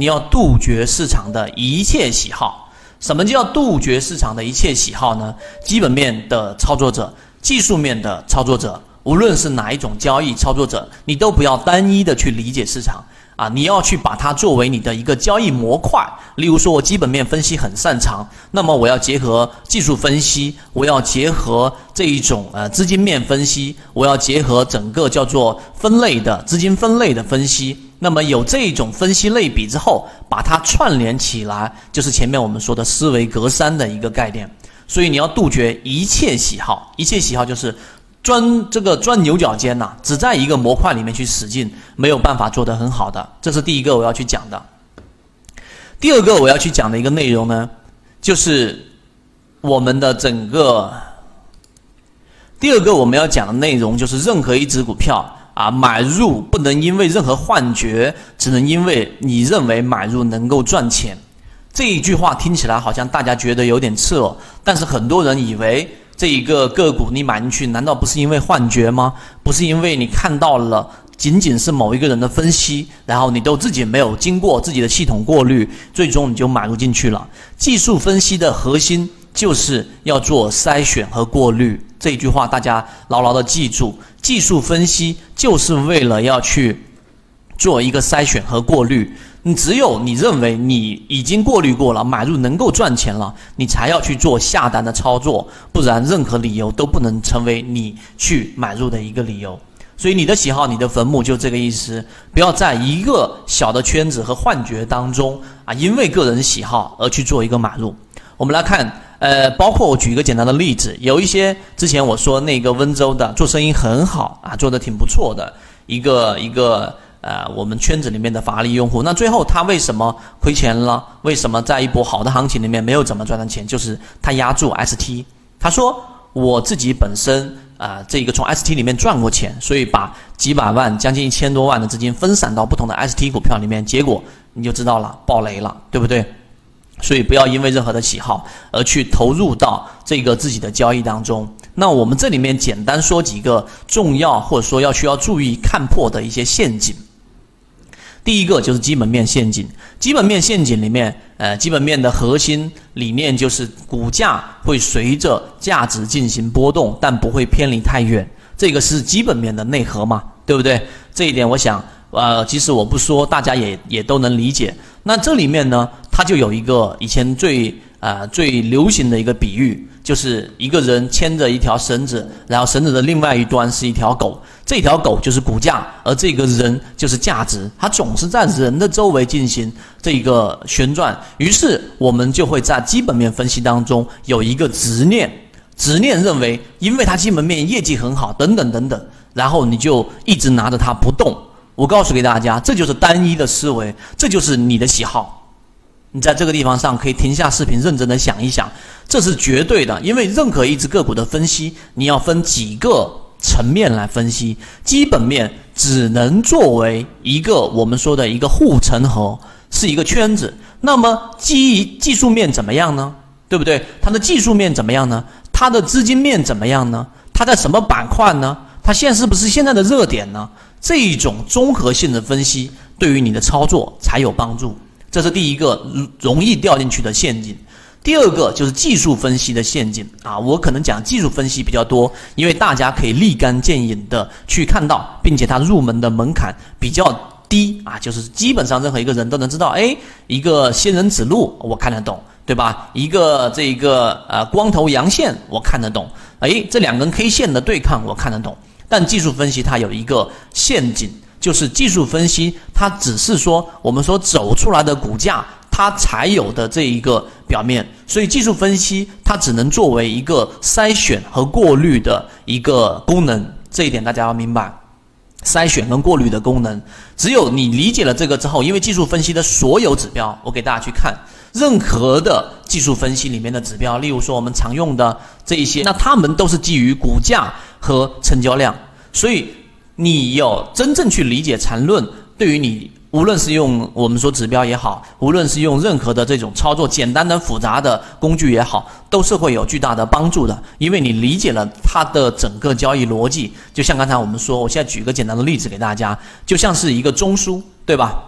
你要杜绝市场的一切喜好。什么叫杜绝市场的一切喜好呢？基本面的操作者、技术面的操作者，无论是哪一种交易操作者，你都不要单一的去理解市场。啊，你要去把它作为你的一个交易模块。例如说，我基本面分析很擅长，那么我要结合技术分析，我要结合这一种呃资金面分析，我要结合整个叫做分类的资金分类的分析。那么有这种分析类比之后，把它串联起来，就是前面我们说的思维格栅的一个概念。所以你要杜绝一切喜好，一切喜好就是。钻这个钻牛角尖呐，只在一个模块里面去使劲，没有办法做得很好的。这是第一个我要去讲的。第二个我要去讲的一个内容呢，就是我们的整个第二个我们要讲的内容就是任何一只股票啊，买入不能因为任何幻觉，只能因为你认为买入能够赚钱。这一句话听起来好像大家觉得有点刺耳，但是很多人以为。这一个个股你买进去，难道不是因为幻觉吗？不是因为你看到了仅仅是某一个人的分析，然后你都自己没有经过自己的系统过滤，最终你就买入进去了。技术分析的核心就是要做筛选和过滤，这句话大家牢牢的记住。技术分析就是为了要去做一个筛选和过滤。你只有你认为你已经过滤过了，买入能够赚钱了，你才要去做下单的操作，不然任何理由都不能成为你去买入的一个理由。所以你的喜好，你的坟墓就这个意思，不要在一个小的圈子和幻觉当中啊，因为个人喜好而去做一个买入。我们来看，呃，包括我举一个简单的例子，有一些之前我说那个温州的做生意很好啊，做的挺不错的一个一个。呃，我们圈子里面的法拉利用户，那最后他为什么亏钱了？为什么在一波好的行情里面没有怎么赚到钱？就是他压住 ST，他说我自己本身啊，这个从 ST 里面赚过钱，所以把几百万、将近一千多万的资金分散到不同的 ST 股票里面，结果你就知道了，爆雷了，对不对？所以不要因为任何的喜好而去投入到这个自己的交易当中。那我们这里面简单说几个重要或者说要需要注意看破的一些陷阱。第一个就是基本面陷阱。基本面陷阱里面，呃，基本面的核心理念就是股价会随着价值进行波动，但不会偏离太远。这个是基本面的内核嘛，对不对？这一点我想，呃，即使我不说，大家也也都能理解。那这里面呢，它就有一个以前最啊最流行的一个比喻。就是一个人牵着一条绳子，然后绳子的另外一端是一条狗，这条狗就是股价，而这个人就是价值，它总是在人的周围进行这一个旋转。于是我们就会在基本面分析当中有一个执念，执念认为，因为它基本面业绩很好，等等等等，然后你就一直拿着它不动。我告诉给大家，这就是单一的思维，这就是你的喜好。你在这个地方上可以停下视频，认真的想一想，这是绝对的。因为任何一只个股的分析，你要分几个层面来分析。基本面只能作为一个我们说的一个护城河，是一个圈子。那么基于技术面怎么样呢？对不对？它的技术面怎么样呢？它的资金面怎么样呢？它在什么板块呢？它现在是不是现在的热点呢？这一种综合性的分析，对于你的操作才有帮助。这是第一个容易掉进去的陷阱，第二个就是技术分析的陷阱啊！我可能讲技术分析比较多，因为大家可以立竿见影的去看到，并且它入门的门槛比较低啊，就是基本上任何一个人都能知道，哎，一个仙人指路我看得懂，对吧？一个这个呃光头阳线我看得懂，哎，这两根 K 线的对抗我看得懂，但技术分析它有一个陷阱。就是技术分析，它只是说我们所走出来的股价，它才有的这一个表面，所以技术分析它只能作为一个筛选和过滤的一个功能，这一点大家要明白。筛选跟过滤的功能，只有你理解了这个之后，因为技术分析的所有指标，我给大家去看，任何的技术分析里面的指标，例如说我们常用的这一些，那它们都是基于股价和成交量，所以。你要真正去理解缠论，对于你无论是用我们说指标也好，无论是用任何的这种操作简单的、复杂的工具也好，都是会有巨大的帮助的。因为你理解了它的整个交易逻辑，就像刚才我们说，我现在举个简单的例子给大家，就像是一个中枢，对吧？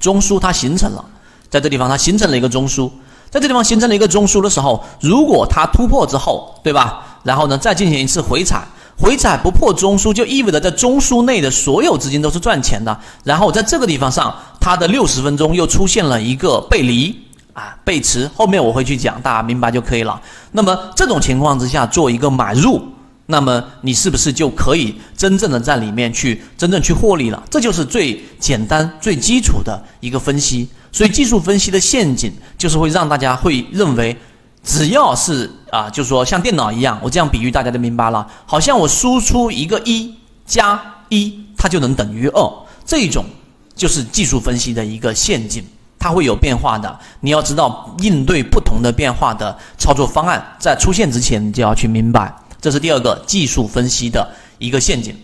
中枢它形成了，在这地方它形成了一个中枢，在这地方形成了一个中枢的时候，如果它突破之后，对吧？然后呢，再进行一次回踩，回踩不破中枢，就意味着在中枢内的所有资金都是赚钱的。然后在这个地方上，它的六十分钟又出现了一个背离啊，背驰，后面我会去讲，大家明白就可以了。那么这种情况之下做一个买入。那么你是不是就可以真正的在里面去真正去获利了？这就是最简单、最基础的一个分析。所以技术分析的陷阱就是会让大家会认为，只要是啊，就说像电脑一样，我这样比喻大家就明白了。好像我输出一个一加一，它就能等于二，这种就是技术分析的一个陷阱，它会有变化的。你要知道应对不同的变化的操作方案，在出现之前你就要去明白。这是第二个技术分析的一个陷阱，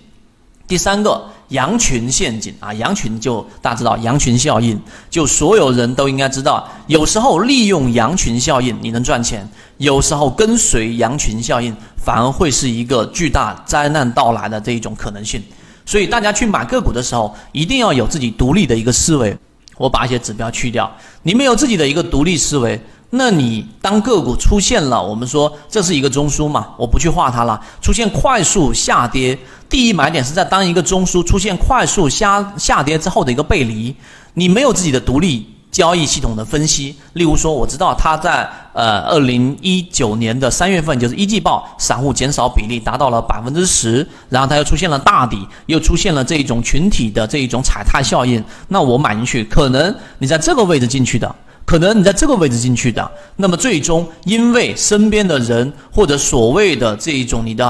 第三个羊群陷阱啊，羊群就大家知道羊群效应，就所有人都应该知道，有时候利用羊群效应你能赚钱，有时候跟随羊群效应反而会是一个巨大灾难到来的这一种可能性。所以大家去买个股的时候，一定要有自己独立的一个思维。我把一些指标去掉，你们有自己的一个独立思维。那你当个股出现了，我们说这是一个中枢嘛，我不去画它了。出现快速下跌，第一买点是在当一个中枢出现快速下下跌之后的一个背离。你没有自己的独立交易系统的分析，例如说，我知道它在呃二零一九年的三月份，就是一季报，散户减少比例达到了百分之十，然后它又出现了大底，又出现了这一种群体的这一种踩踏效应。那我买进去，可能你在这个位置进去的。可能你在这个位置进去的，那么最终因为身边的人或者所谓的这一种你的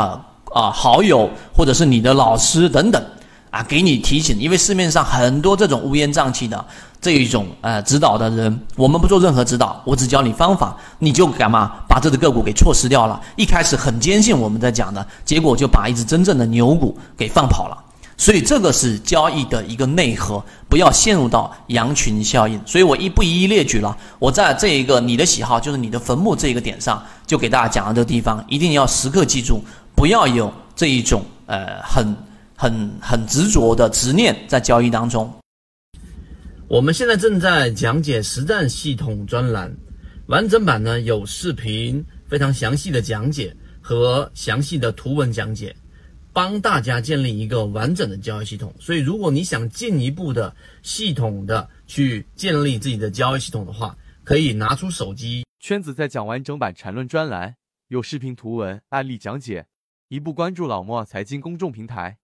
啊好友或者是你的老师等等啊给你提醒，因为市面上很多这种乌烟瘴气的这一种呃指导的人，我们不做任何指导，我只教你方法，你就干嘛把这只个股给错失掉了？一开始很坚信我们在讲的，结果就把一只真正的牛股给放跑了。所以这个是交易的一个内核，不要陷入到羊群效应。所以我一不一一列举了，我在这一个你的喜好就是你的坟墓这一个点上，就给大家讲了这个地方，一定要时刻记住，不要有这一种呃很很很执着的执念在交易当中。我们现在正在讲解实战系统专栏，完整版呢有视频，非常详细的讲解和详细的图文讲解。帮大家建立一个完整的交易系统，所以如果你想进一步的系统的去建立自己的交易系统的话，可以拿出手机。圈子在讲完整版缠论专栏，有视频、图文、案例讲解，一步关注老莫财经公众平台。